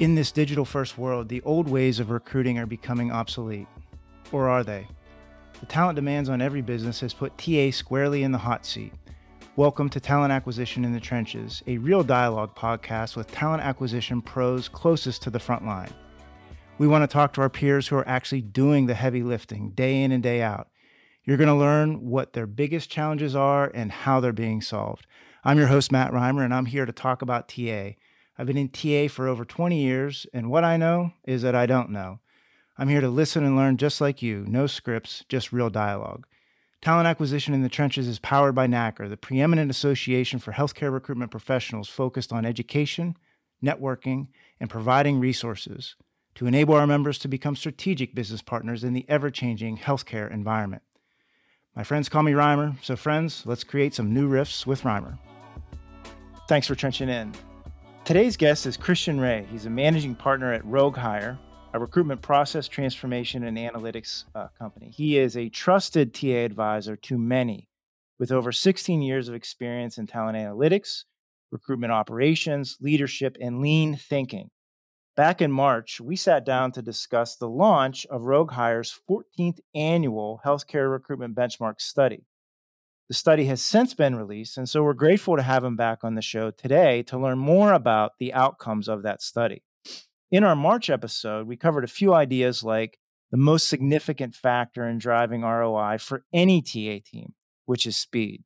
In this digital first world, the old ways of recruiting are becoming obsolete. Or are they? The talent demands on every business has put TA squarely in the hot seat. Welcome to Talent Acquisition in the Trenches, a real dialogue podcast with talent acquisition pros closest to the front line. We want to talk to our peers who are actually doing the heavy lifting day in and day out. You're going to learn what their biggest challenges are and how they're being solved. I'm your host, Matt Rimer, and I'm here to talk about TA. I've been in TA for over 20 years, and what I know is that I don't know. I'm here to listen and learn just like you. No scripts, just real dialogue. Talent Acquisition in the Trenches is powered by NACR, the preeminent association for healthcare recruitment professionals focused on education, networking, and providing resources to enable our members to become strategic business partners in the ever changing healthcare environment. My friends call me Rimer, so friends, let's create some new riffs with Rimer. Thanks for trenching in. Today's guest is Christian Ray. He's a managing partner at RogueHire, a recruitment process transformation and analytics uh, company. He is a trusted TA advisor to many with over 16 years of experience in talent analytics, recruitment operations, leadership, and lean thinking. Back in March, we sat down to discuss the launch of RogueHire's 14th annual healthcare recruitment benchmark study. The study has since been released, and so we're grateful to have him back on the show today to learn more about the outcomes of that study. In our March episode, we covered a few ideas like the most significant factor in driving ROI for any TA team, which is speed.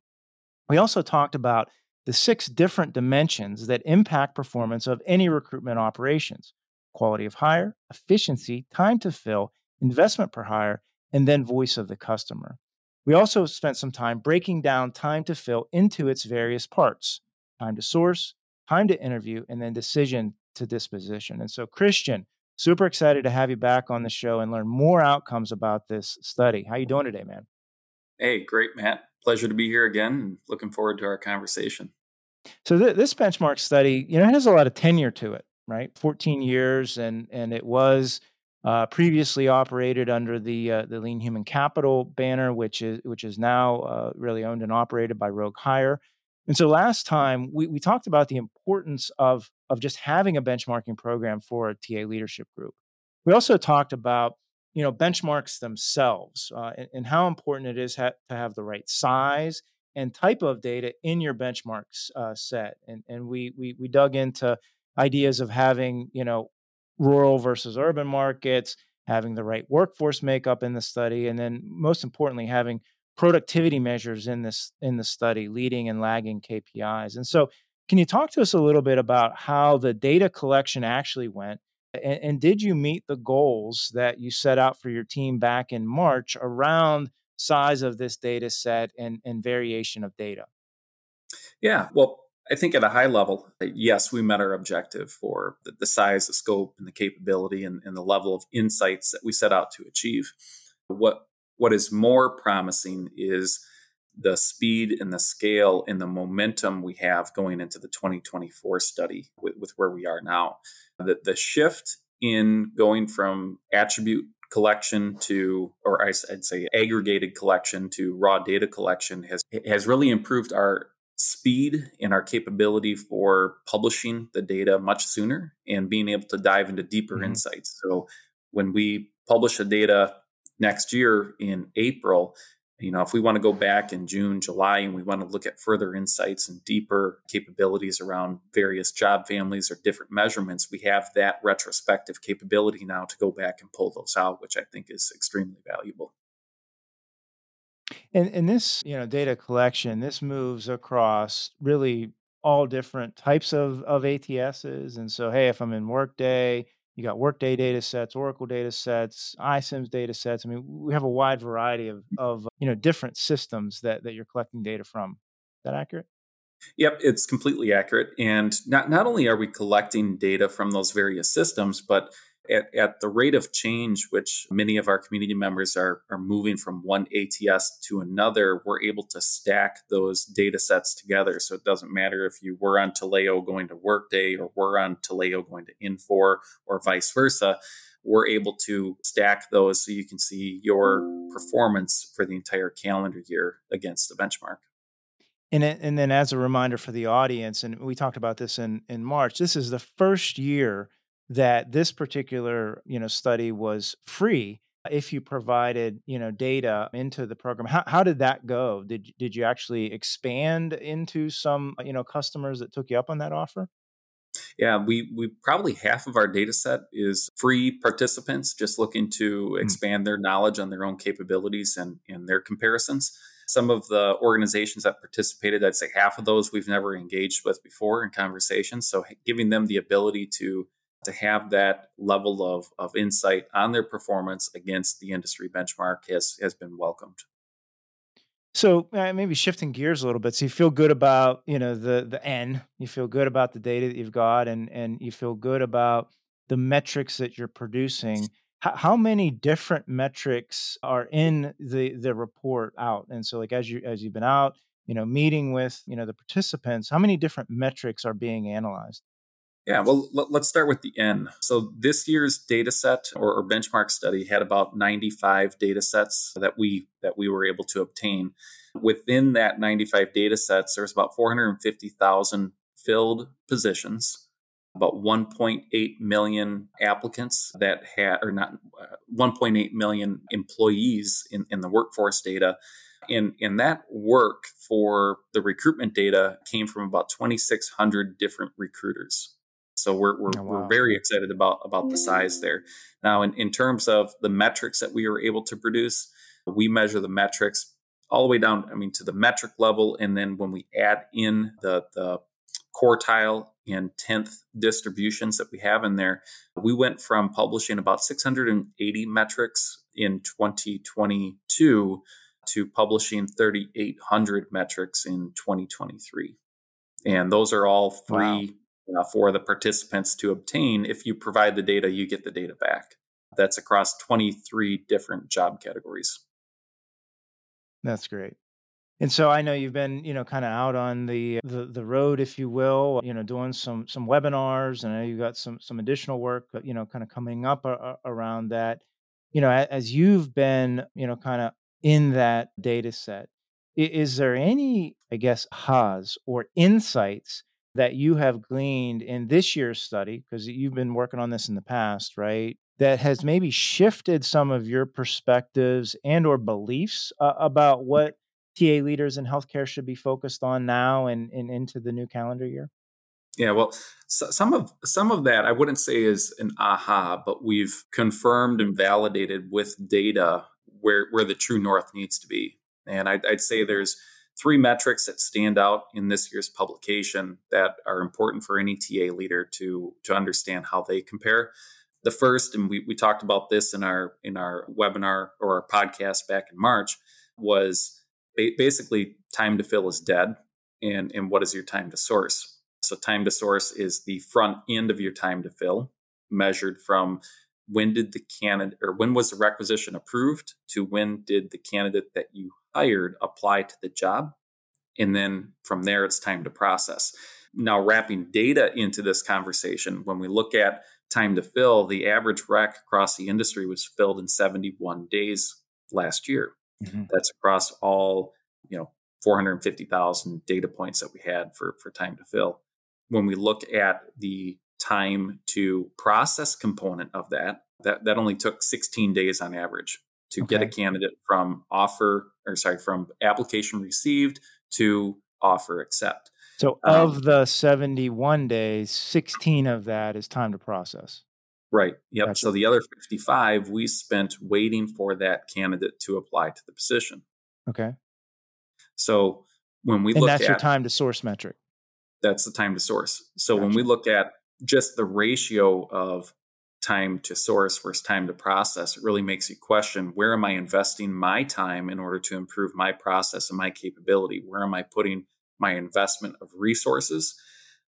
We also talked about the six different dimensions that impact performance of any recruitment operations quality of hire, efficiency, time to fill, investment per hire, and then voice of the customer. We also spent some time breaking down time to fill into its various parts time to source, time to interview, and then decision to disposition. And so, Christian, super excited to have you back on the show and learn more outcomes about this study. How you doing today, man? Hey, great, Matt. Pleasure to be here again. Looking forward to our conversation. So th- this benchmark study, you know, it has a lot of tenure to it, right? 14 years, and and it was uh, previously operated under the uh, the Lean Human Capital banner, which is which is now uh, really owned and operated by RogueHire. And so last time we, we talked about the importance of of just having a benchmarking program for a TA leadership group. We also talked about you know benchmarks themselves uh, and, and, how important it is ha- to have the right size and type of data in your benchmarks uh, set. And and we we we dug into ideas of having you know rural versus urban markets, having the right workforce makeup in the study, and then most importantly having productivity measures in this in the study, leading and lagging KPIs. And so can you talk to us a little bit about how the data collection actually went? And, and, did you meet the goals that you set out for your team back in March around size of this data set and, and variation of data? Yeah, well, I think at a high level, yes, we met our objective for the, the size, the scope, and the capability and, and the level of insights that we set out to achieve. What what is more promising is the speed and the scale and the momentum we have going into the 2024 study with, with where we are now. The, the shift in going from attribute collection to, or I'd say aggregated collection to raw data collection has, has really improved our speed and our capability for publishing the data much sooner and being able to dive into deeper mm-hmm. insights. So when we publish the data next year in April, you know, if we want to go back in June, July, and we want to look at further insights and deeper capabilities around various job families or different measurements, we have that retrospective capability now to go back and pull those out, which I think is extremely valuable. And, and this, you know, data collection, this moves across really all different types of, of ATSs. And so, hey, if I'm in Workday, you got Workday data sets, Oracle data sets, iCIMS data sets. I mean, we have a wide variety of, mm. of you know different systems that that you're collecting data from. Is that accurate? Yep, it's completely accurate. And not not only are we collecting data from those various systems, but at, at the rate of change, which many of our community members are, are moving from one ATS to another, we're able to stack those data sets together. So it doesn't matter if you were on Taleo going to Workday or were on Taleo going to Infor or vice versa. We're able to stack those so you can see your performance for the entire calendar year against the benchmark. And, and then, as a reminder for the audience, and we talked about this in, in March, this is the first year that this particular you know study was free if you provided you know data into the program how, how did that go did, did you actually expand into some you know customers that took you up on that offer yeah we we probably half of our data set is free participants just looking to hmm. expand mm. their knowledge on their own capabilities and and their comparisons some of the organizations that participated i'd say half of those we've never engaged with before in conversations so giving them the ability to to have that level of, of insight on their performance against the industry benchmark has has been welcomed. So uh, maybe shifting gears a little bit. So you feel good about you know the the N. You feel good about the data that you've got, and and you feel good about the metrics that you're producing. How, how many different metrics are in the the report out? And so like as you as you've been out, you know, meeting with you know the participants, how many different metrics are being analyzed? Yeah, well, let, us start with the N. So this year's data set or, or, benchmark study had about 95 data sets that we that we were able to obtain. Within that 95 data sets, there's about 450,000 filled positions, about 1.8 million applicants that had, or not, uh, 1.8 million employees in, in the workforce data. And, and that work for the recruitment data came from about 2,600 different recruiters. So we're we're, oh, wow. we're very excited about about the size there. Now, in, in terms of the metrics that we were able to produce, we measure the metrics all the way down. I mean, to the metric level, and then when we add in the the quartile and tenth distributions that we have in there, we went from publishing about 680 metrics in 2022 to publishing 3,800 metrics in 2023. And those are all free wow uh, for the participants to obtain. If you provide the data, you get the data back. That's across 23 different job categories. That's great. And so I know you've been, you know, kind of out on the, the the road, if you will, you know, doing some some webinars, and I know you got some some additional work, you know, kind of coming up a, a, around that. You know, as you've been, you know, kind of in that data set, is there any, I guess, has or insights that you have gleaned in this year's study, because you've been working on this in the past, right? That has maybe shifted some of your perspectives and or beliefs uh, about what TA leaders in healthcare should be focused on now and, and into the new calendar year? Yeah, well, so some of some of that I wouldn't say is an aha, but we've confirmed and validated with data where where the true north needs to be. And I'd, I'd say there's three metrics that stand out in this year's publication that are important for any TA leader to to understand how they compare. The first, and we, we talked about this in our in our webinar or our podcast back in March, was basically time to fill is dead, and and what is your time to source? So time to source is the front end of your time to fill, measured from when did the candidate or when was the requisition approved to when did the candidate that you hired apply to the job. And then from there, it's time to process. Now, wrapping data into this conversation, when we look at time to fill, the average rec across the industry was filled in 71 days last year. Mm-hmm. That's across all, you know, 450,000 data points that we had for, for time to fill. When we look at the time to process component of that, that, that only took 16 days on average to okay. get a candidate from offer or sorry from application received to offer accept. So um, of the 71 days, 16 of that is time to process. Right. Yep. Gotcha. So the other 55 we spent waiting for that candidate to apply to the position. Okay. So when we and look that's at your time to source metric. That's the time to source. So gotcha. when we look at just the ratio of time to source versus time to process, it really makes you question where am I investing my time in order to improve my process and my capability? Where am I putting my investment of resources?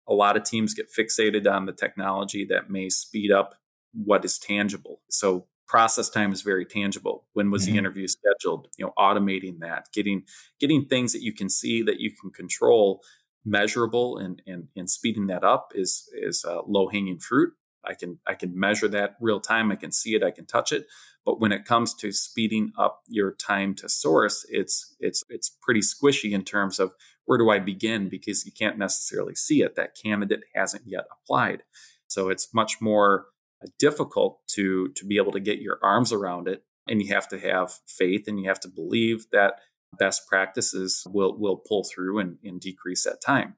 A lot of teams get fixated on the technology that may speed up what is tangible. So process time is very tangible. When was mm-hmm. the interview scheduled? You know, automating that, getting getting things that you can see that you can control measurable and and, and speeding that up is is uh, low hanging fruit I can I can measure that real time. I can see it. I can touch it. But when it comes to speeding up your time to source, it's it's it's pretty squishy in terms of where do I begin because you can't necessarily see it. That candidate hasn't yet applied. So it's much more uh, difficult to to be able to get your arms around it and you have to have faith and you have to believe that best practices will will pull through and, and decrease that time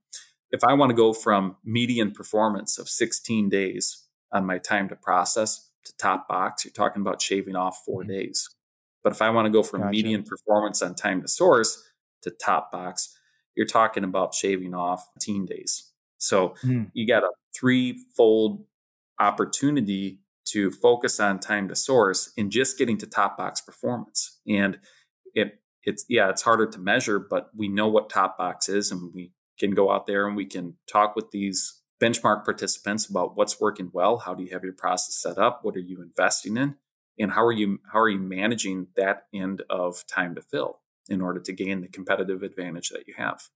if i want to go from median performance of 16 days on my time to process to top box you're talking about shaving off 4 mm-hmm. days but if i want to go from gotcha. median performance on time to source to top box you're talking about shaving off 15 days so mm. you got a threefold opportunity to focus on time to source and just getting to top box performance. And it it's yeah, it's harder to measure, but we know what top box is and we can go out there and we can talk with these benchmark participants about what's working well, how do you have your process set up, what are you investing in, and how are you how are you managing that end of time to fill in order to gain the competitive advantage that you have.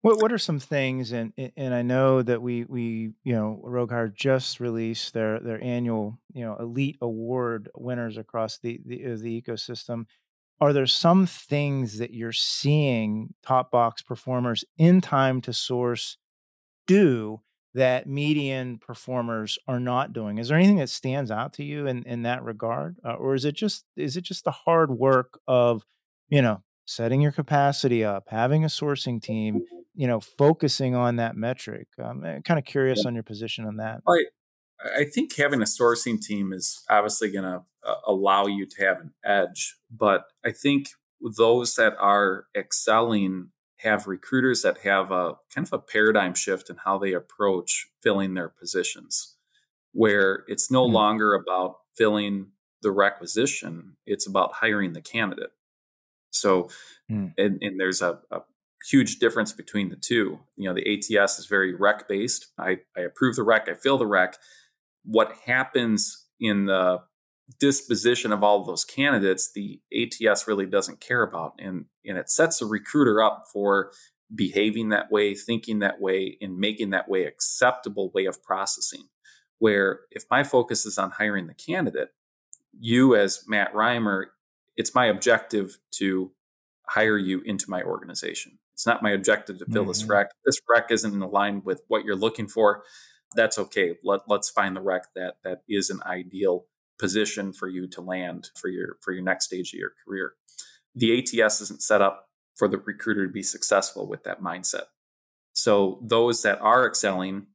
What what are some things and and I know that we we you know RogueHire just released their their annual you know elite award winners across the the, uh, the ecosystem. Are there some things that you're seeing top box performers in time to source do that median performers are not doing? Is there anything that stands out to you in in that regard, uh, or is it just is it just the hard work of you know setting your capacity up, having a sourcing team, you know, focusing on that metric. I'm eh, kind of curious yeah. on your position on that. I, I think having a sourcing team is obviously going to uh, allow you to have an edge, but I think those that are excelling have recruiters that have a kind of a paradigm shift in how they approach filling their positions, where it's no mm-hmm. longer about filling the requisition, it's about hiring the candidate. So, mm. and, and, there's a, a, huge difference between the two. You know, the ATS is very rec based. I, I approve the rec, I fill the rec. What happens in the disposition of all of those candidates, the ATS really doesn't care about. And, and it sets a recruiter up for behaving that way, thinking that way, and making that way acceptable way of processing. Where if my focus is on hiring the candidate, you as Matt Rimer it's my objective to hire you into my organization. It's not my objective to fill mm-hmm. this rec. This rec isn't in line with what you're looking for. That's okay. Let, let's find the rec that that is an ideal position for you to land for your for your next stage of your career. The ATS isn't set up for the recruiter to be successful with that mindset. So those that are excelling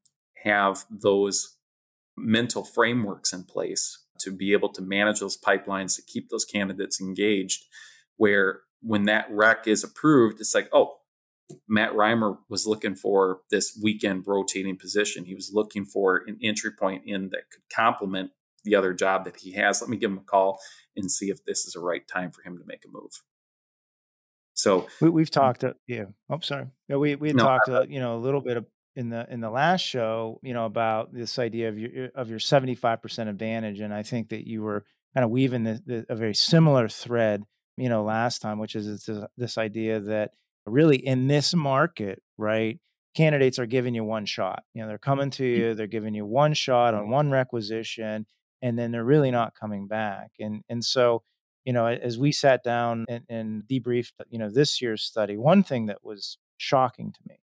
have those mental frameworks in place to be able to manage those pipelines to keep those candidates engaged. Where when that rec is approved, it's like, oh, Matt Rimer was looking for this weekend rotating position. He was looking for an entry point in that could complement the other job that he has. Let me give him a call and see if this is the right time for him to make a move. So we, have talked, uh, yeah. Oh, sorry. Yeah, we we no, talked, uh, you know, a little bit in the in the last show, you know, about this idea of your of your seventy five percent advantage, and I think that you were kind of weaving the, the, a very similar thread, you know, last time, which is this, this idea that really in this market, right, candidates are giving you one shot. You know, they're coming to mm. you, they're giving you one shot on one requisition, and then they're really not coming back. And and so, you know, as we sat down and, and debriefed, you know, this year's study, one thing that was shocking to me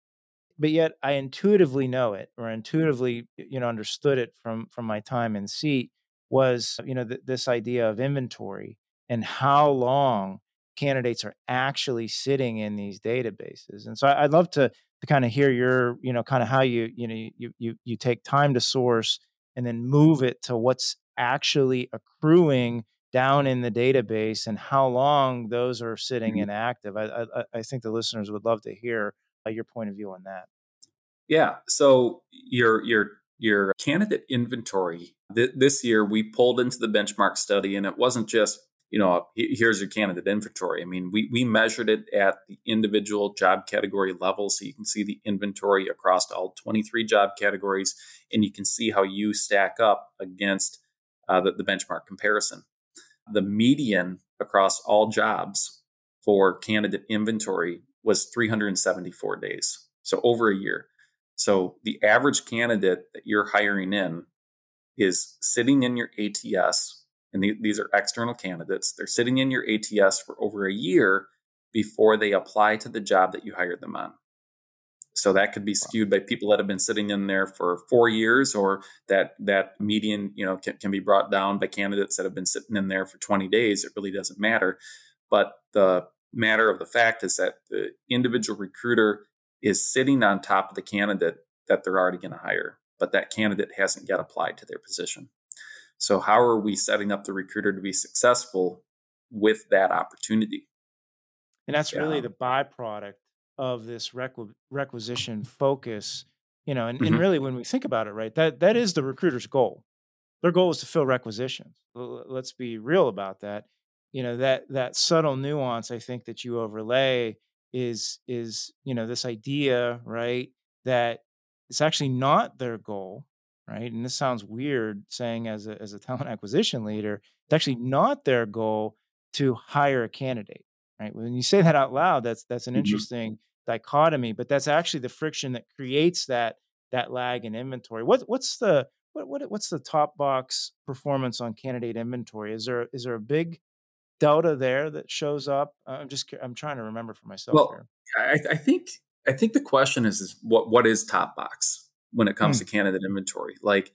but yet I intuitively know it or intuitively you know understood it from from my time in seat was you know th- this idea of inventory and how long candidates are actually sitting in these databases and so I, would love to to kind of hear your you know kind of how you you know you you you take time to source and then move it to what's actually accruing down in the database and how long those are sitting mm-hmm. inactive I, I i think the listeners would love to hear uh, your point of view on that. Yeah. So your your your candidate inventory th- this year we pulled into the benchmark study, and it wasn't just you know here's your candidate inventory. I mean we we measured it at the individual job category level, so you can see the inventory across all 23 job categories, and you can see how you stack up against uh, the, the benchmark comparison. The median across all jobs for candidate inventory was 374 days. So over a year. So the average candidate that you're hiring in is sitting in your ATS, and these are external candidates. They're sitting in your ATS for over a year before they apply to the job that you hired them on. So that could be skewed by people that have been sitting in there for four years, or that that median, you know, can, can be brought down by candidates that have been sitting in there for 20 days. It really doesn't matter. But the matter of the fact is that the individual recruiter is sitting on top of the candidate that they're already going to hire, but that candidate hasn't yet applied to their position. So, how are we setting up the recruiter to be successful with that opportunity? And that's yeah. really the byproduct of this requ- requisition focus. You know, and, mm-hmm. and really, when we think about it, right, that that is the recruiter's goal. Their goal is to fill requisitions. Let's be real about that. You know that that subtle nuance I think that you overlay is is you know this idea right that it's actually not their goal right? And this sounds weird saying as a, as a talent acquisition leader, it's actually not their goal to hire a candidate, right? When you say that out loud, that's that's an mm-hmm. interesting dichotomy, but that's actually the friction that creates that that lag in inventory. What what's the what, what what's the top box performance on candidate inventory? Is there is there a big delta there that shows up? I'm just I'm trying to remember for myself. Well, here. I, I think I think the question is, is what what is top box? when it comes mm. to candidate inventory. Like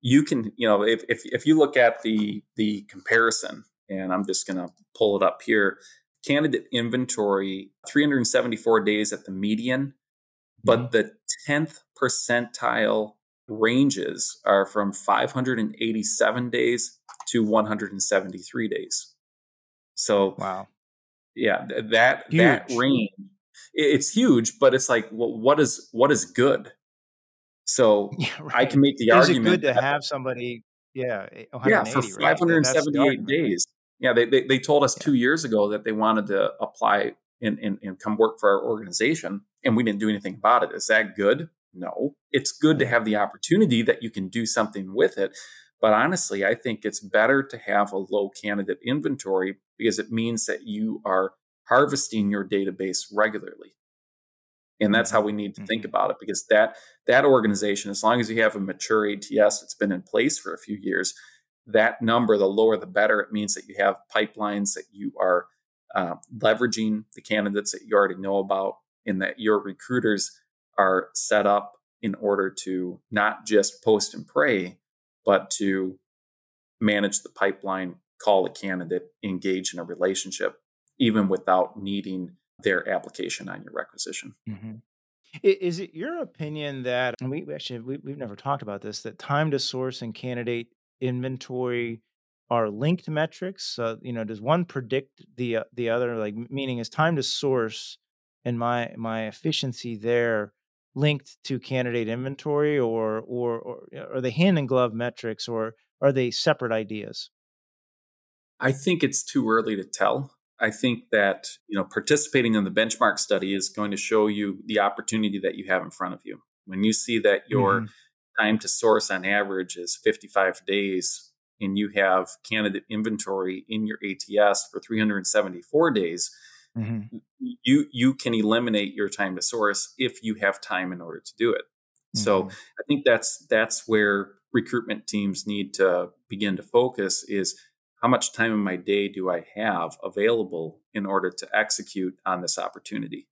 you can, you know, if, if, if you look at the, the comparison, and I'm just going to pull it up here, candidate inventory, 374 days at the median, but mm. the 10th percentile ranges are from 587 days to 173 days. So, wow. Yeah, that huge. that range it's huge, but it's like well, what is what is good? So yeah, right. I can make the is argument. Is it good to have somebody? Yeah, yeah, for 578 right? days. Yeah, they, they, they told us yeah. two years ago that they wanted to apply and, and, and come work for our organization, and we didn't do anything about it. Is that good? No. It's good to have the opportunity that you can do something with it. But honestly, I think it's better to have a low candidate inventory because it means that you are harvesting your database regularly and that's how we need to think mm-hmm. about it because that that organization as long as you have a mature ats that's been in place for a few years that number the lower the better it means that you have pipelines that you are uh, leveraging the candidates that you already know about and that your recruiters are set up in order to not just post and pray but to manage the pipeline call a candidate engage in a relationship even without needing their application on your requisition. Mm-hmm. Is it your opinion that, and we actually, we, we've never talked about this, that time to source and candidate inventory are linked metrics? Uh, you know, does one predict the uh, the other? Like, meaning is time to source and my my efficiency there linked to candidate inventory, or or or are they hand in glove metrics, or are they separate ideas? I think it's too early to tell. I think that you know participating in the benchmark study is going to show you the opportunity that you have in front of you. When you see that your mm-hmm. Time to source on average is 55 days and you have candidate inventory in your ATS for 374 days, mm-hmm. you you can eliminate your time to source if you have time in order to do it. Mm-hmm. So I think that's that's where recruitment teams need to begin to focus is how much time in my day do I have available in order to execute on this opportunity?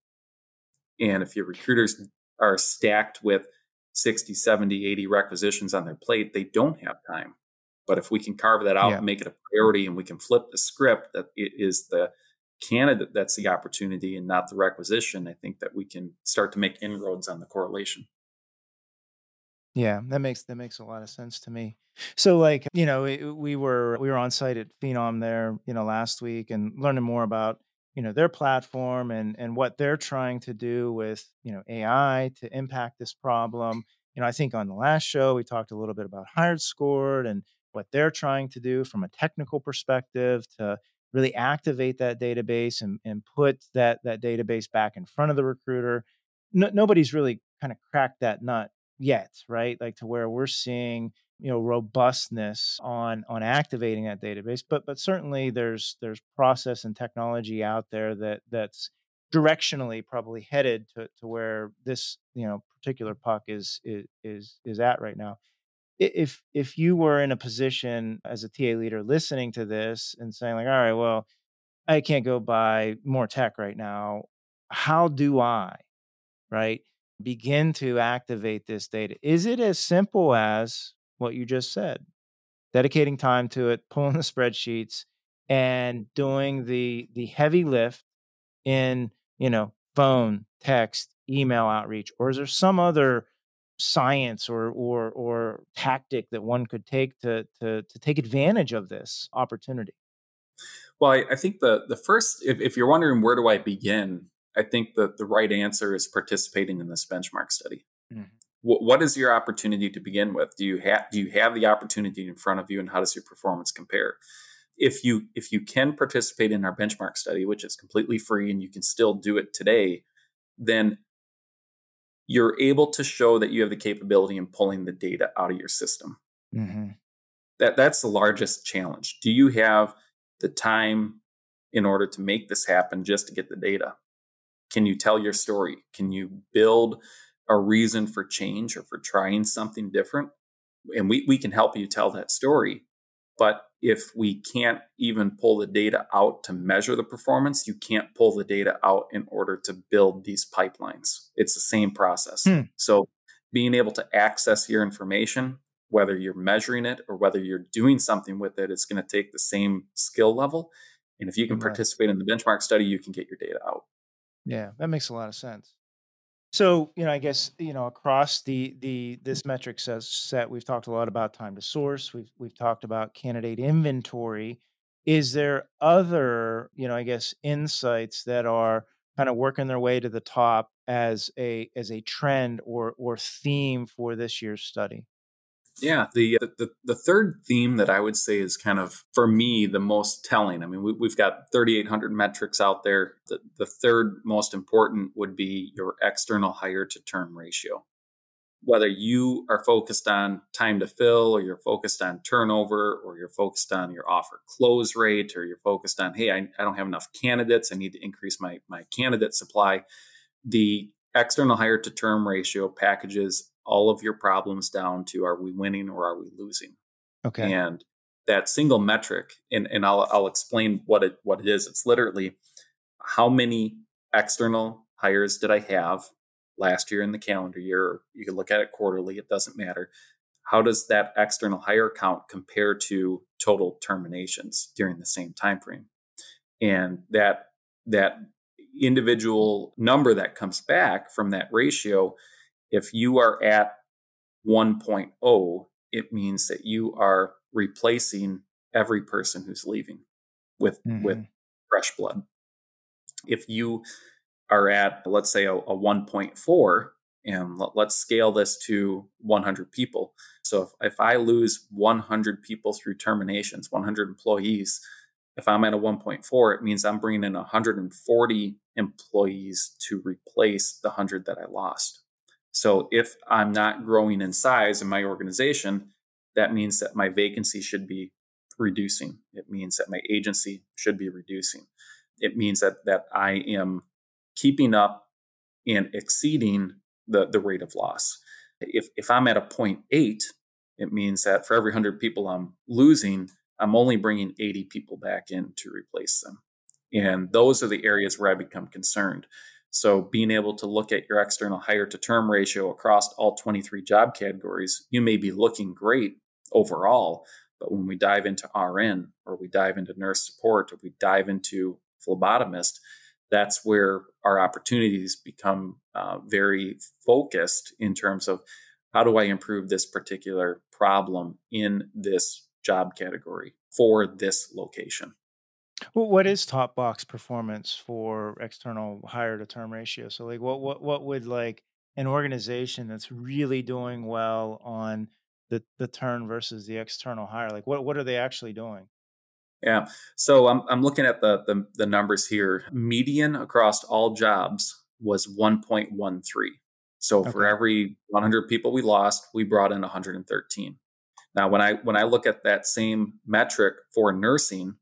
And if your recruiters are stacked with 60, 70, 80 requisitions on their plate, they don't have time. But if we can carve that out yeah. and make it a priority and we can flip the script that it is the candidate that's the opportunity and not the requisition, I think that we can start to make inroads on the correlation. Yeah, that makes that makes a lot of sense to me. So, like, you know, we, we were we were on site at Phenom there, you know, last week and learning more about you know their platform and and what they're trying to do with you know AI to impact this problem. You know, I think on the last show we talked a little bit about HiredScore and what they're trying to do from a technical perspective to really activate that database and, and put that that database back in front of the recruiter. No, nobody's really kind of cracked that nut yet, right? Like to where we're seeing you know robustness on on activating that database but but certainly there's there's process and technology out there that that's directionally probably headed to, to where this you know particular puck is is is at right now if if you were in a position as a TA leader listening to this and saying like all right well I can't go buy more tech right now how do I right begin to activate this data? Is it as simple as what you just said? Dedicating time to it, pulling the spreadsheets and doing the the heavy lift in, you know, phone, text, email outreach or is there some other science or or or tactic that one could take to to to take advantage of this opportunity? Well, I, I think the the first, if, if, you're wondering where do I begin, I think that the right answer is participating in this benchmark study. Mm-hmm. What, what is your opportunity to begin with? Do you have do you have the opportunity in front of you, and how does your performance compare? If you if you can participate in our benchmark study, which is completely free and you can still do it today, then you're able to show that you have the capability in pulling the data out of your system. Mm-hmm. That that's the largest challenge. Do you have the time in order to make this happen just to get the data? Can you tell your story? Can you build a reason for change or for trying something different? And we, we can help you tell that story. But if we can't even pull the data out to measure the performance, you can't pull the data out in order to build these pipelines. It's the same process. Hmm. So, being able to access your information, whether you're measuring it or whether you're doing something with it, it's going to take the same skill level. And if you can participate in the benchmark study, you can get your data out. Yeah, that makes a lot of sense. So, you know, I guess, you know, across the the this metric says set, we've talked a lot about time to source. We've we've talked about candidate inventory. Is there other, you know, I guess insights that are kind of working their way to the top as a as a trend or or theme for this year's study? Yeah, the, the the third theme that I would say is kind of for me the most telling. I mean, we, have got 3,800 metrics out there. The, the third most important would be your external hire to term ratio. Whether you are focused on time to fill, or you're focused on turnover, or you're focused on your offer close rate, or you're focused on, hey, I, I don't have enough candidates, I need to increase my my candidate supply. The external hire to term ratio packages all of your problems down to are we winning or are we losing? Okay. And that single metric, and, and I'll, I'll explain what it what it is. It's literally how many external hires did I have last year in the calendar year? You can look at it quarterly, it doesn't matter. How does that external hire count compare to total terminations during the same time frame? And that that individual number that comes back from that ratio if you are at 1.0, it means that you are replacing every person who's leaving with mm-hmm. with fresh blood. If you are at let's say a, a 1.4 and let, us scale this to 100 people. So if, if I lose 100 people through terminations, 100 employees, if I'm at a 1.4, it means I'm bringing in 140 employees to replace the 100 that I lost. So if I'm not growing in size in my organization, that means that my vacancy should be reducing. It means that my agency should be reducing. It means that that I am keeping up and exceeding the, the rate of loss. If if I'm at a 0.8, it means that for every 100 people I'm losing, I'm only bringing 80 people back in to replace them. And those are the areas where I become concerned. So being able to look at your external hire to term ratio across all 23 job categories, you may be looking great overall, but when we dive into RN or we dive into nurse support or we dive into phlebotomist, that's where our opportunities become uh, very focused in terms of how do I improve this particular problem in this job category for this location. Well, what is top box performance for external hire to term ratio? So like what what what would like an organization that's really doing well on the the turn versus the external hire, like what what are they actually doing? Yeah. So I'm I'm looking at the the, the numbers here. Median across all jobs was 1.13. So okay. for every 100 people we lost, we brought in 113. Now when I when I look at that same metric for nursing,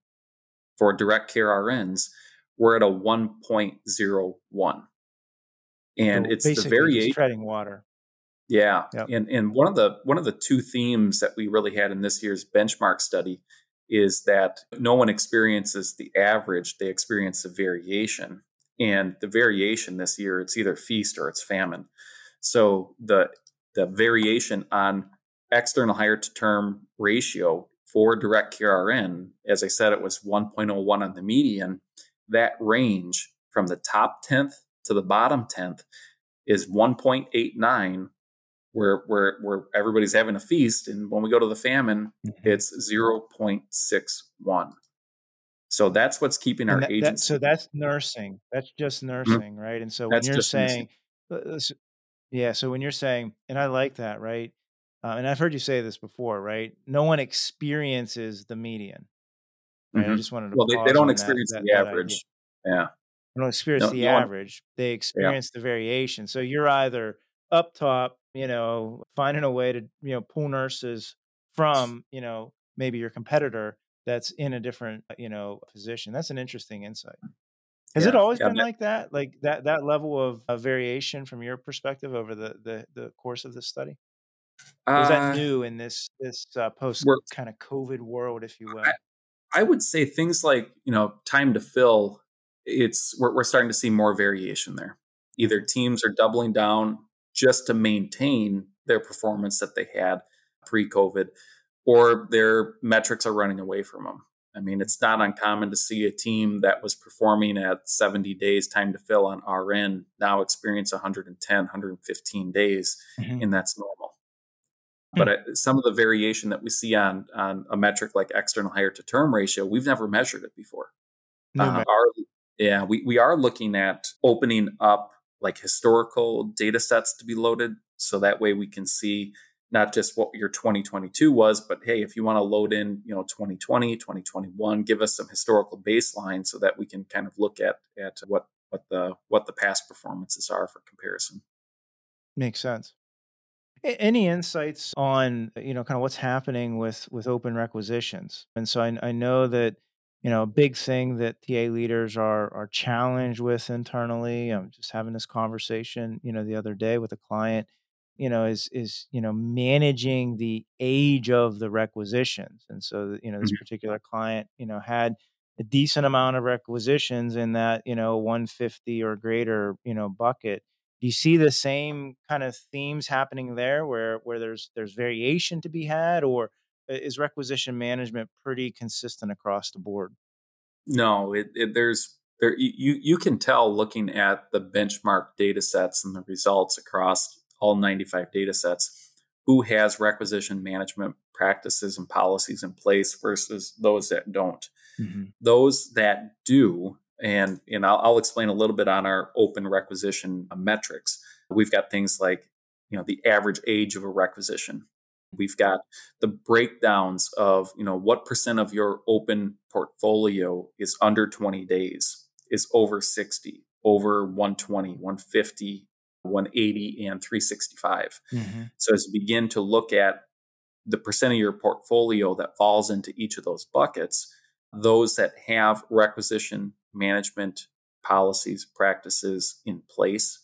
for direct care RNs, we're at a 1.01. And so it's the variation treading water. Yeah. Yep. And and one of the one of the two themes that we really had in this year's benchmark study is that no one experiences the average, they experience the variation. And the variation this year, it's either feast or it's famine. So the the variation on external hire to term ratio for direct care RN, as I said, it was 1.01 on the median. That range from the top 10th to the bottom 10th is 1.89 where where where everybody's having a feast and when we go to the famine mm-hmm. it's 0.61 so that's what's keeping our that, agency that, so that's nursing that's just mm-hmm. nursing mm-hmm. right and so when that's you're saying yeah so when you're saying and i like that right uh, and i've heard you say this before right no one experiences the median right mm-hmm. i just wanted to well they, they don't experience that, the that, average yeah they don't experience no, the no average. One. They experience yeah. the variation. So you're either up top, you know, finding a way to, you know, pull nurses from, you know, maybe your competitor that's in a different, you know, position. That's an interesting insight. Has yeah. it always yeah, been like that? Like that that level of, of, variation from your perspective over the the, the course of this study? Or is that uh, new in this this uh, post kind of COVID world, if you will? I, I would say things like you know time to fill it's we're, we're starting to see more variation there. Either teams are doubling down just to maintain their performance that they had pre-COVID, or their metrics are running away from them. I mean, it's not uncommon to see a team that was performing at 70 days time to fill on RN now experience 110, 115 days, mm-hmm. and that's normal. But uh, some of the variation that we see on on a metric like external hire to term ratio, we've never measured it before. No, uh, our yeah, we, we are looking at opening up like historical data sets to be loaded. So that way we can see not just what your 2022 was, but hey, if you want to load in, you know, 2020, 2021, give us some historical baseline so that we can kind of look at at what what the what the past performances are for comparison. Makes sense. Any insights on you know kind of what's happening with with open requisitions? And so I, I know that you know, a big thing that TA leaders are are challenged with internally. I'm just having this conversation, you know, the other day with a client, you know, is is you know managing the age of the requisitions, and so you know this mm-hmm. particular client, you know, had a decent amount of requisitions in that you know 150 or greater, you know, bucket. Do you see the same kind of themes happening there, where where there's there's variation to be had, or is requisition management pretty consistent across the board? No, it, it, there's there you you can tell looking at the benchmark data sets and the results across all 95 data sets who has requisition management practices and policies in place versus those that don't. Mm-hmm. Those that do, and and I'll, I'll explain a little bit on our open requisition metrics. We've got things like you know the average age of a requisition We've got the breakdowns of, you know, what percent of your open portfolio is under 20 days, is over 60, over 120, 150, 180, and 365. Mm-hmm. So as you begin to look at the percent of your portfolio that falls into each of those buckets, those that have requisition management policies, practices in place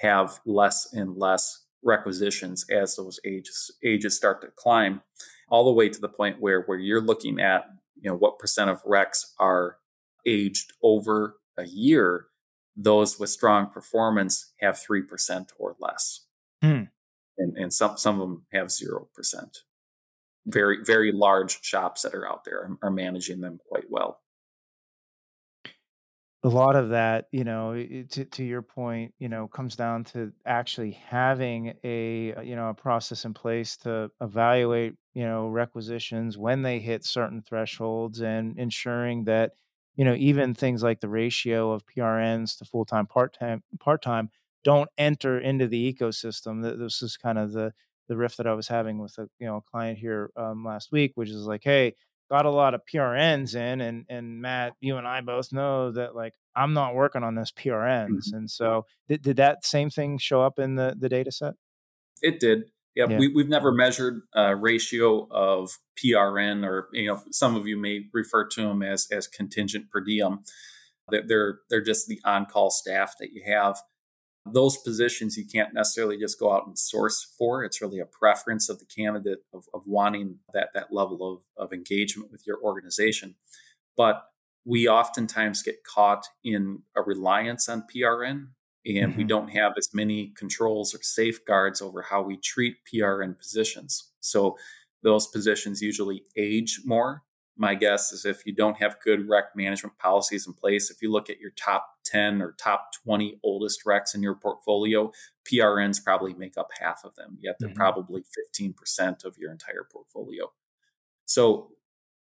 have less and less requisitions as those ages ages start to climb, all the way to the point where where you're looking at you know what percent of recs are aged over a year. Those with strong performance have three percent or less, hmm. and and some some of them have zero percent. Very very large shops that are out there are, are managing them quite well a lot of that, you know, to, to your point, you know, comes down to actually having a, uh, you know, a process in place to evaluate, you know, requisitions when they hit certain thresholds and ensuring that, you know, even things like the ratio of PRNs to full time, part time, part time don't enter into the ecosystem. This is kind of the the riff that I was having with a you know a client here um, last week, which is like, hey, got a lot of PRNs in, and and Matt, you and I both know that like I'm not working on those PRNs, mm-hmm. and so did, did that same thing show up in the the data set? It did. Yeah, yeah. We, we've never measured a ratio of PRN, or you know, some of you may refer to them as as contingent per diem. They're they're just the on call staff that you have those positions you can't necessarily just go out and source for. It's really a preference of the candidate of, of wanting that, that level of, of engagement with your organization. But we oftentimes get caught in a reliance on PRN and mm-hmm. we don't have as many controls or safeguards over how we treat PRN positions. So those positions usually age more. My guess is if you don't have good rec management policies in place, if you look at your top 10 or top 20 oldest recs in your portfolio, PRNs probably make up half of them, yet they're mm-hmm. probably 15% of your entire portfolio. So,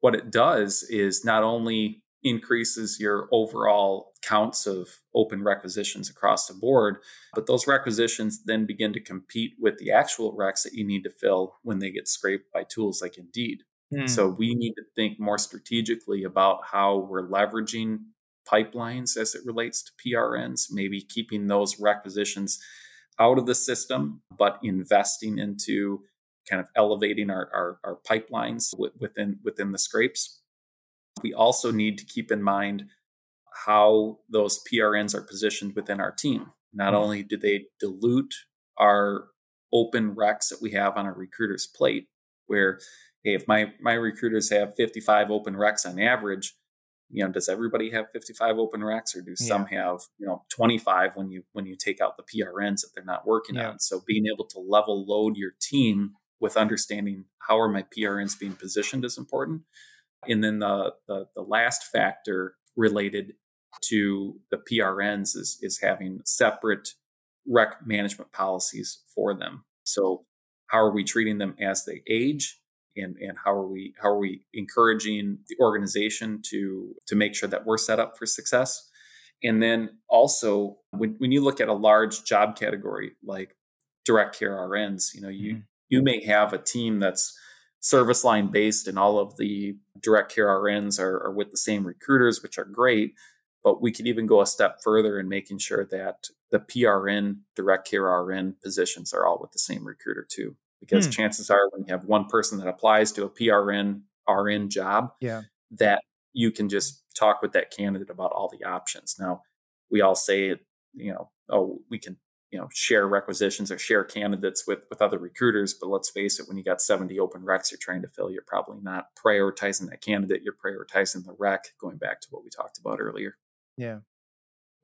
what it does is not only increases your overall counts of open requisitions across the board. But those requisitions then begin to compete with the actual recs that you need to fill when they get scraped by tools like Indeed. Mm. So we need to think more strategically about how we're leveraging pipelines as it relates to PRNs, maybe keeping those requisitions out of the system, but investing into kind of elevating our, our, our pipelines within within the scrapes. We also need to keep in mind how those PRNs are positioned within our team. Not mm-hmm. only do they dilute our open recs that we have on our recruiter's plate, where hey, if my my recruiters have 55 open recs on average, you know, does everybody have 55 open recs or do some yeah. have, you know, 25 when you when you take out the PRNs that they're not working yeah. on? So being able to level load your team with understanding how are my PRNs being positioned is important. And then the, the, the last factor related to the PRNs is, is having separate rec management policies for them. So how are we treating them as they age? And, and how are we how are we encouraging the organization to to make sure that we're set up for success and then also when, when you look at a large job category like direct care RNs, you know, you mm-hmm. you may have a team that's service line based and all of the direct care RNs are, are with the same recruiters, which are great. But we could even go a step further in making sure that the PRN, direct care RN positions are all with the same recruiter too. Because hmm. chances are when you have one person that applies to a PRN RN job, yeah. that you can just talk with that candidate about all the options. Now, we all say, you know, oh, we can you know share requisitions or share candidates with with other recruiters but let's face it when you got 70 open recs you're trying to fill you're probably not prioritizing that candidate you're prioritizing the rec going back to what we talked about earlier yeah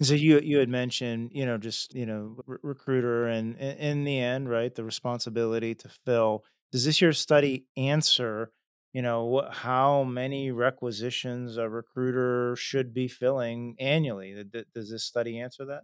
so you you had mentioned you know just you know re- recruiter and in the end right the responsibility to fill. Does this your study answer you know what, how many requisitions a recruiter should be filling annually? Does this study answer that?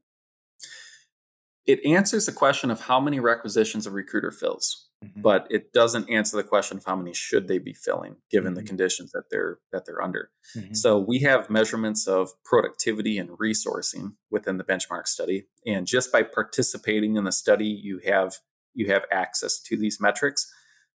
It answers the question of how many requisitions a recruiter fills mm-hmm. but it doesn't answer the question of how many should they be filling given mm-hmm. the conditions that they're that they're under mm-hmm. so we have measurements of productivity and resourcing within the benchmark study and just by participating in the study you have you have access to these metrics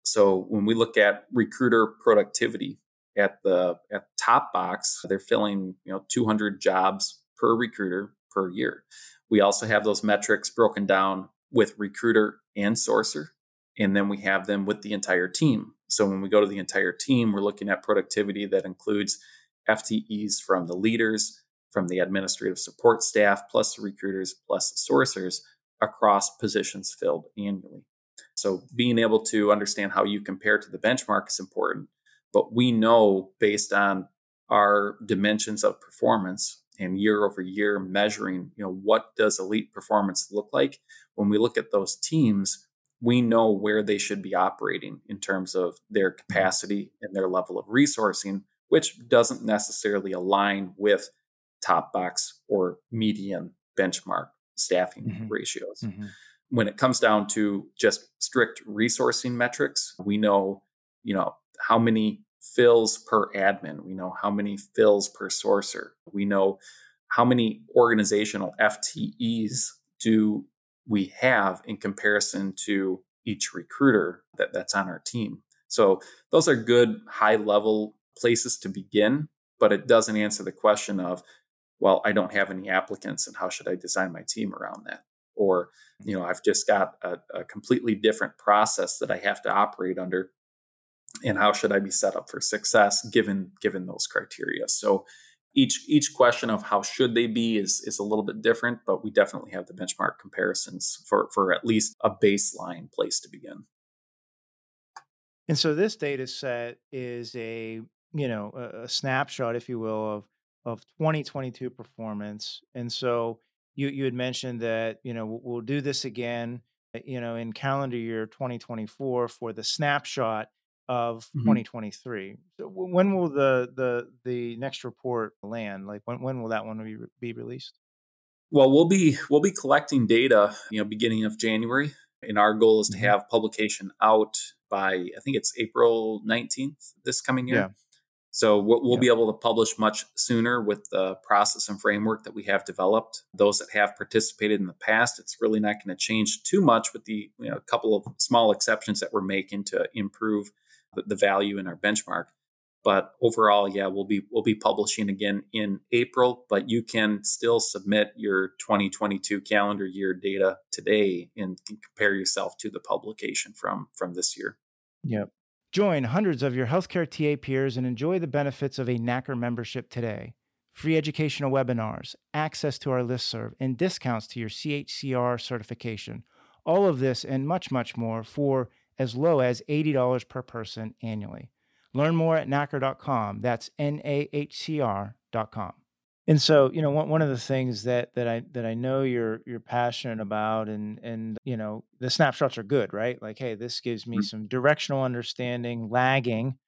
so when we look at recruiter productivity at the at top box they're filling you know 200 jobs per recruiter per year we also have those metrics broken down with recruiter and sourcer, and then we have them with the entire team. So when we go to the entire team, we're looking at productivity that includes FTEs from the leaders, from the administrative support staff, plus the recruiters, plus the sourcers across positions filled annually. So being able to understand how you compare to the benchmark is important. But we know based on our dimensions of performance and year over year measuring, you know, what does elite performance look like? When we look at those teams, we know where they should be operating in terms of their mm-hmm. capacity and their level of resourcing, which doesn't necessarily align with top box or median benchmark staffing mm-hmm. ratios. Mm-hmm. When it comes down to just strict resourcing metrics, we know, you know, how many fills per admin. We know how many fills per sourcer. We know how many organizational FTEs do we have in comparison to each recruiter that, that's on our team. So those are good high level places to begin, but it doesn't answer the question of, well, I don't have any applicants and how should I design my team around that? Or, you know, I've just got a, a completely different process that I have to operate under and how should I be set up for success given given those criteria. So each each question of how should they be is is a little bit different, but we definitely have the benchmark comparisons for for at least a baseline place to begin. And so this data set is a you know a, a snapshot, if you will, of of 2022 performance. And so you you had mentioned that you know we'll, do this again, you know, in calendar year 2024 for the snapshot of Mhm. 2023. So when will the the the next report land? Like when when will that one be, be released? Well, we'll be we'll be collecting data, you know, beginning of January, and our goal is to Mhm. have publication out by I think it's April 19th this coming Yeah. year. So we'll, we'll Yeah. be able to publish much sooner with the process and framework that we have developed. Those that have participated in the past, it's really not going to change too much with the you know, a couple of small exceptions that we're making to improve the, value in our benchmark. But overall, yeah, we'll be we'll be publishing again in April. But you can still submit your 2022 calendar year data today and compare yourself to the publication from from this year. Yep. Join hundreds of your healthcare TA peers and enjoy the benefits of a NAHCR membership today. Free educational webinars, access to our listserv, and discounts to your CHCR certification. All of this and much, much more for as low as $80 per person annually. Learn more at NAHCR.com. That's N A H C R.com. And so, you know, one, one of the things that that I that I know you're you're passionate about and and you know, the snapshots are good, right? Like, hey, this gives me Mhm. some directional understanding, lagging,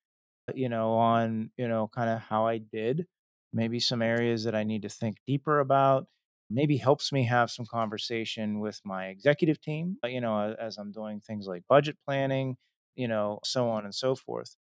you know, on, you know, kind of how I did, maybe some areas that I need to think deeper about, maybe helps me have some conversation with my executive team, uh, you know, as I'm doing things like budget planning, you know, so on and so forth.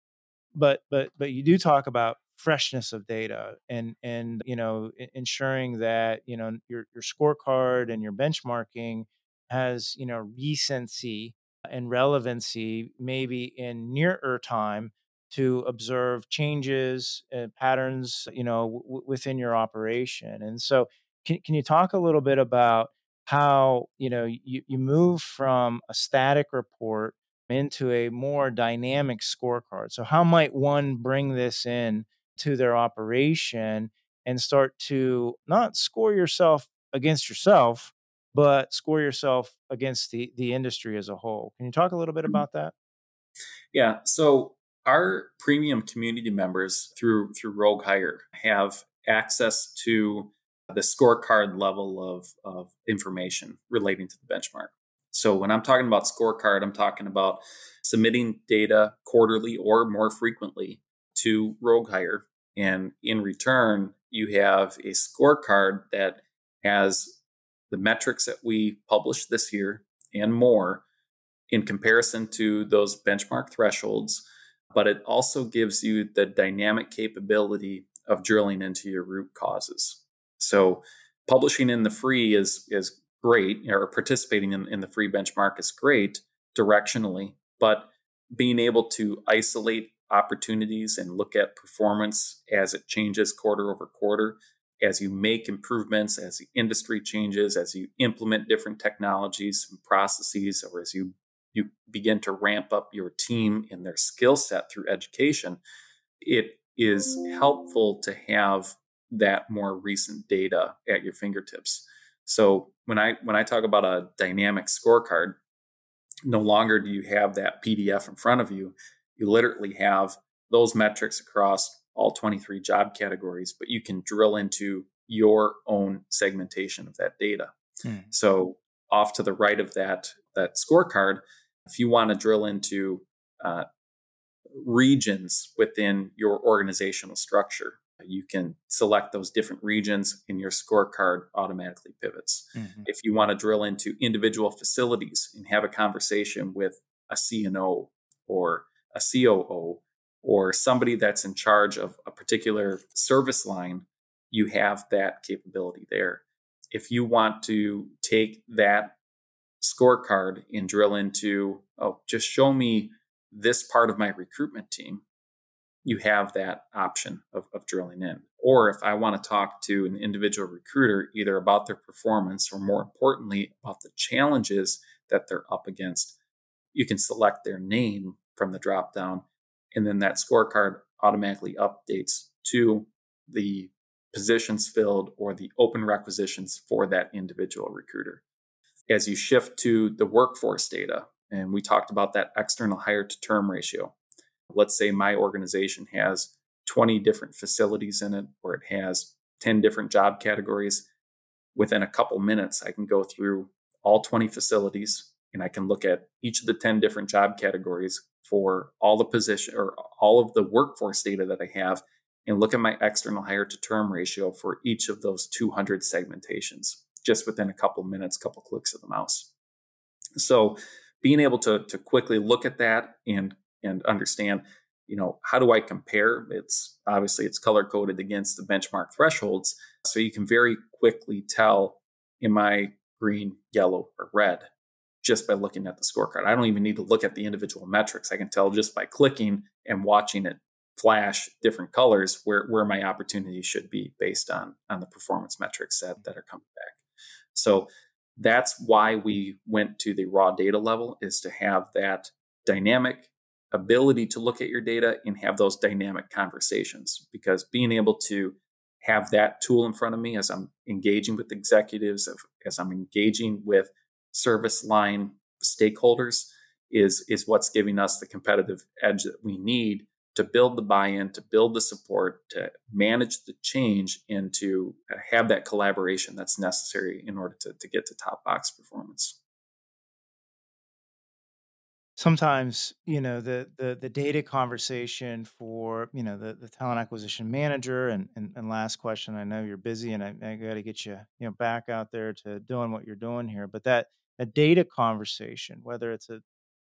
But but but you do talk about freshness of data and and you know ensuring that you know your your scorecard and your benchmarking has you know recency and relevancy maybe in nearer time to observe changes and patterns you know w- within your operation. And so can, can you talk a little bit about how you know you, you move from a static report into a more dynamic scorecard. So, how might one bring this in to their operation and start to not score yourself against yourself, but score yourself against the the industry as a whole? Can you talk a little bit mm-hmm. about that? Yeah. So our premium community members through through RogueHire have access to the scorecard level of, of information relating to the benchmark. So when I'm talking about scorecard, I'm talking about submitting data quarterly or more frequently to RogueHire. And in return, you have a scorecard that has the metrics that we published this year and more in comparison to those benchmark thresholds, but it also gives you the dynamic capability of drilling into your root causes. So publishing in the free is is great, or participating in, in the free benchmark is great directionally, but being able to isolate opportunities and look at performance as it changes quarter over quarter, as you make improvements, as the industry changes, as you implement different technologies and processes, or as you you begin to ramp up your team in their skill set through education, it is helpful to have that more recent data at your fingertips. So when I when I talk about a dynamic scorecard, no longer do you have that PDF in front of you. You literally have those metrics across all 23 job categories, but you can drill into your own segmentation of that data. Hmm. So off to the right of that that scorecard, if you want to drill into uh, regions within your organizational structure, you can select those different regions and your scorecard automatically pivots. Mhm. If you want to drill into individual facilities and have a conversation with a CNO or a COO or somebody that's in charge of a particular service line, you have that capability there. If you want to take that scorecard and drill into, oh, just show me this part of my recruitment team, you have that option of, of drilling in. Or if I want to talk to an individual recruiter, either about their performance or more importantly, about the challenges that they're up against, you can select their name from the drop down. And then that scorecard automatically updates to the positions filled or the open requisitions for that individual recruiter. As you shift to the workforce data, and we talked about that external hire to term ratio. Let's say my organization has 20 different facilities in it, or it has 10 different job categories. within a couple minutes, I can go through all 20 facilities and I can look at each of the 10 different job categories for all the position or all of the workforce data that I have and look at my external hire to term ratio for each of those 200 segmentations just within a couple minutes, couple clicks of the mouse. So being able to, to quickly look at that and and understand, you know, how do I compare? It's obviously it's color coded against the benchmark thresholds. So you can very quickly tell am I green, yellow, or red just by looking at the scorecard. I don't even need to look at the individual metrics. I can tell just by clicking and watching it flash different colors where, where my opportunity should be based on, on the performance metrics that, that are coming back. So that's why we went to the raw data level is to have that dynamic ability to look at your data and have those dynamic conversations because being able to have that tool in front of me as I'm engaging with executives, as I'm engaging with service line stakeholders is is what's giving us the competitive edge that we need to build the buy-in to build the support to manage the change and to uh, have that collaboration that's necessary in order to, to get to top box performance sometimes you know the the the data conversation for you know the the talent acquisition manager and and, and last question i know you're busy and i, I got to get you you know back out there to doing what you're doing here but that a data conversation whether it's a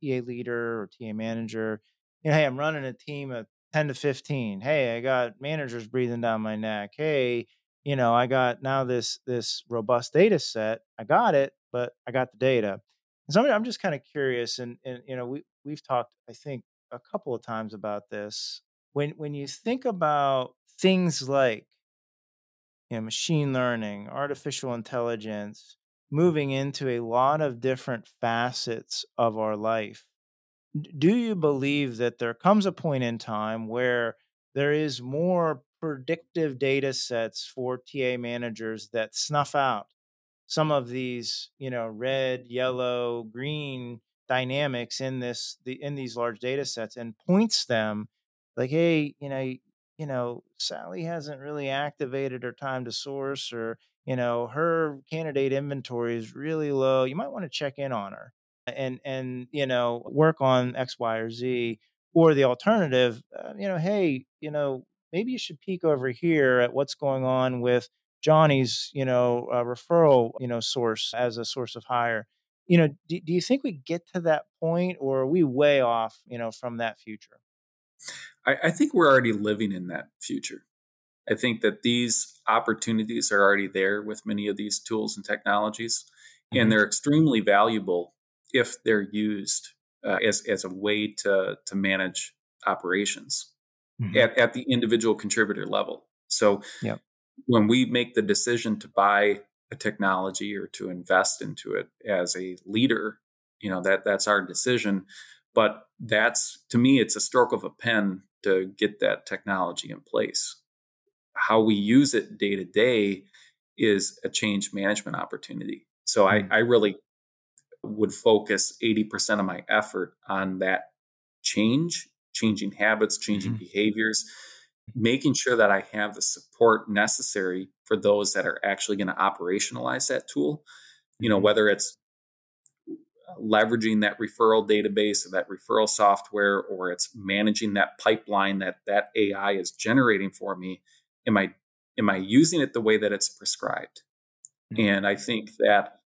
ta leader or ta manager you know hey i'm running a team of 10 to 15 hey i got managers breathing down my neck. Hey you know i got now this this robust data set. I got it but i got the data so I'm, I'm just kind of curious, and and you know we we've talked I think a couple of times about this. When when you think about things like you know machine learning, artificial intelligence, moving into a lot of different facets of our life, do you believe that there comes a point in time where there is more predictive data sets for TA managers that snuff out some of these, you know, red, yellow, green dynamics in this the in these large data sets and points them like, hey, you know, you know, Sally hasn't really activated her time to source or, you know, her candidate inventory is really low. You might want to check in on her and and you know, work on X, Y, or Z. Or the alternative, uh, you know, hey, you know, maybe you should peek over here at what's going on with Johnny's, you know, uh, referral, you know, source as a source of hire. You know, do, do you think we get to that point, or are we way off, you know, from that future? I, I think we're already living in that future. I think that these opportunities are already there with many of these tools and technologies, mm-hmm. and they're extremely valuable if they're used uh, as as a way to to manage operations mm-hmm. at, at the individual contributor level. So, yep when we make the decision to buy a technology or to invest into it as a leader, you know, that that's our decision. But that's to me, it's a stroke of a pen to get that technology in place. How we use it day to day is a change management opportunity. So. I, I really would focus 80% of my effort on that change, changing habits, changing mm-hmm. behaviors, making sure that I have the support necessary for those that are actually going to operationalize that tool. You know, mm-hmm. whether it's leveraging that referral database or that referral software or it's managing that pipeline that that AI is generating for me am I am I using it the way that it's prescribed mm-hmm. and I think that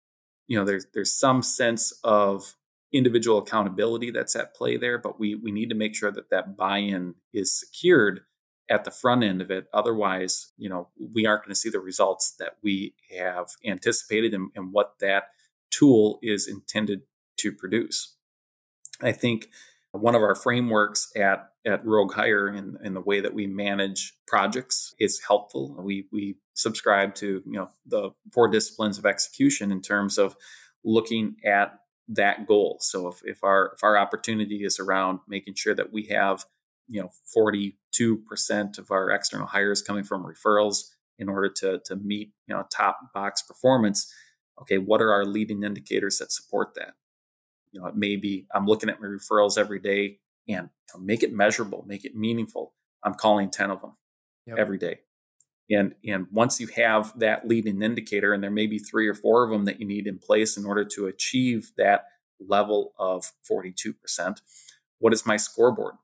you know there's there's some sense of individual accountability that's at play there but we we need to make sure that that buy-in is secured at the front end of it. Otherwise, you know, we aren't going to see the results that we have anticipated and, and what that tool is intended to produce. I think one of our frameworks at at RogueHire in, in the way that we manage projects is helpful. We we subscribe to you know the four disciplines of execution in terms of looking at that goal. So if, if our if our opportunity is around making sure that we have you know 42% of our external hires coming from referrals in order to to meet you know top box performance okay what are our leading indicators that support that you know it may be i'm looking at my referrals every day and make it measurable make it meaningful i'm calling 10 of them yep. every day And, and once you have that leading indicator, and there may be three or four of them that you need in place in order to achieve that level of 42%, what is my scoreboard?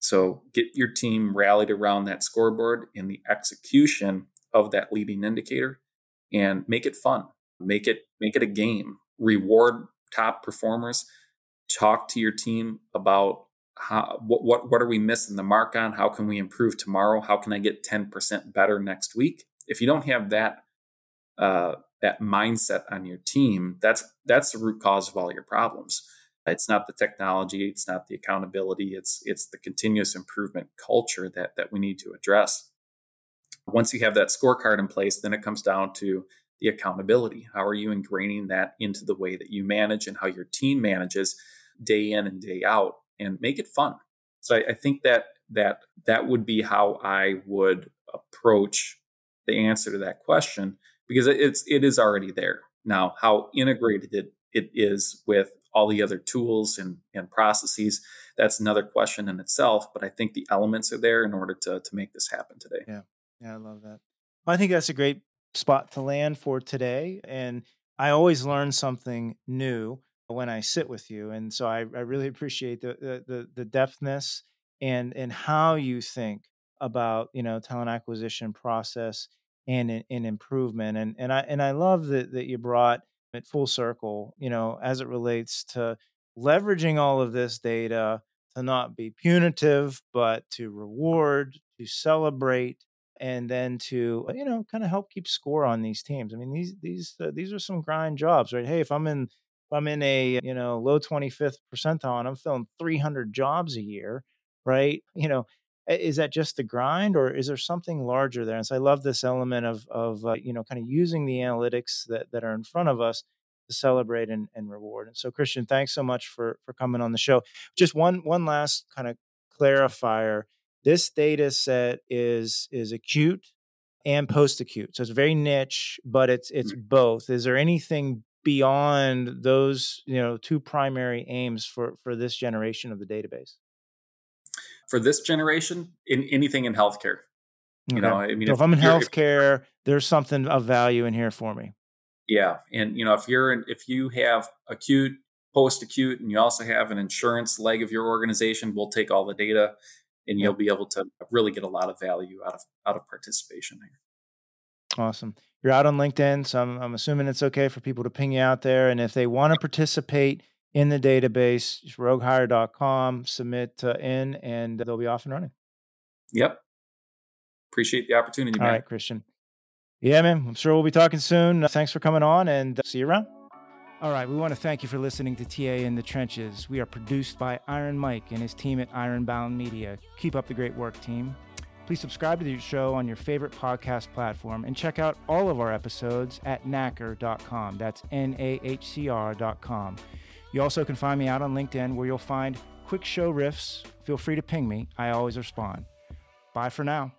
So get your team rallied around that scoreboard in the execution of that leading indicator and make it fun. Make it make it a game. Reward top performers. Talk to your team about how what what what are we missing the mark on? How can we improve tomorrow? How can I get 10% better next week? If you don't have that uh, that mindset on your team, that's that's the root cause of all your problems. It's not the technology, it's not the accountability, it's it's the continuous improvement culture that that we need to address. Once you have that scorecard in place, then it comes down to the accountability. How are you ingraining that into the way that you manage and how your team manages day in and day out and make it fun. So I, I think that that that would be how I would approach the answer to that question because it's it is already there. Now, how integrated it, it is with all the other tools and, and processes, that's another question in itself. But I think the elements are there in order to to make this happen today. Yeah. Yeah, I love that. Well, I think that's a great spot to land for today. And I always learn something new when I sit with you. And so I, I really appreciate the, the, the depthness and and how you think about you know talent acquisition process and in improvement. And and I and I love that that you brought it full circle, you know, as it relates to leveraging all of this data to not be punitive, but to reward, to celebrate, and then to you know kind of help keep score on these teams. I mean these these uh, these are some grind jobs, right? Hey, if I'm in if I'm in a you know low 25th percentile and I'm filling 300 jobs a year, right? You know, is that just the grind or is there something larger there? And so I love this element of of uh, you know kind of using the analytics that that are in front of us to celebrate and, and reward. And so Christian, thanks so much for for coming on the show. Just one one last kind of clarifier this data set is is acute and post acute. So it's very niche, but it's it's mm-hmm. both. Is there anything beyond those, you know, two primary aims for for this generation of the database? For this generation, in anything in healthcare. You know, I mean, so if, if I'm in healthcare, there's something of value in here for me. Yeah, and you know, if you're in, if you have acute, post acute, and you also have an insurance leg of your organization, we'll take all the data and you'll be able to really get a lot of value out of out of participation here. Awesome. You're out on LinkedIn, so I'm, I'm assuming it's okay for people to ping you out there. And if they want to participate in the database, roguehire.com, submit uh, in, and they'll be off and running. Yep. Appreciate the opportunity. Man. All right, Christian. Yeah, man. I'm sure we'll be talking soon. Thanks for coming on, and see you around. All right, we want to thank you for listening to TA in the Trenches. We are produced by Iron Mike and his team at Ironbound Media. Keep up the great work, team. Please subscribe to the show on your favorite podcast platform and check out all of our episodes at nahcr.com. That's N A H C R.com. You also can find me out on LinkedIn where you'll find quick show riffs. Feel free to ping me, I always respond. Bye for now.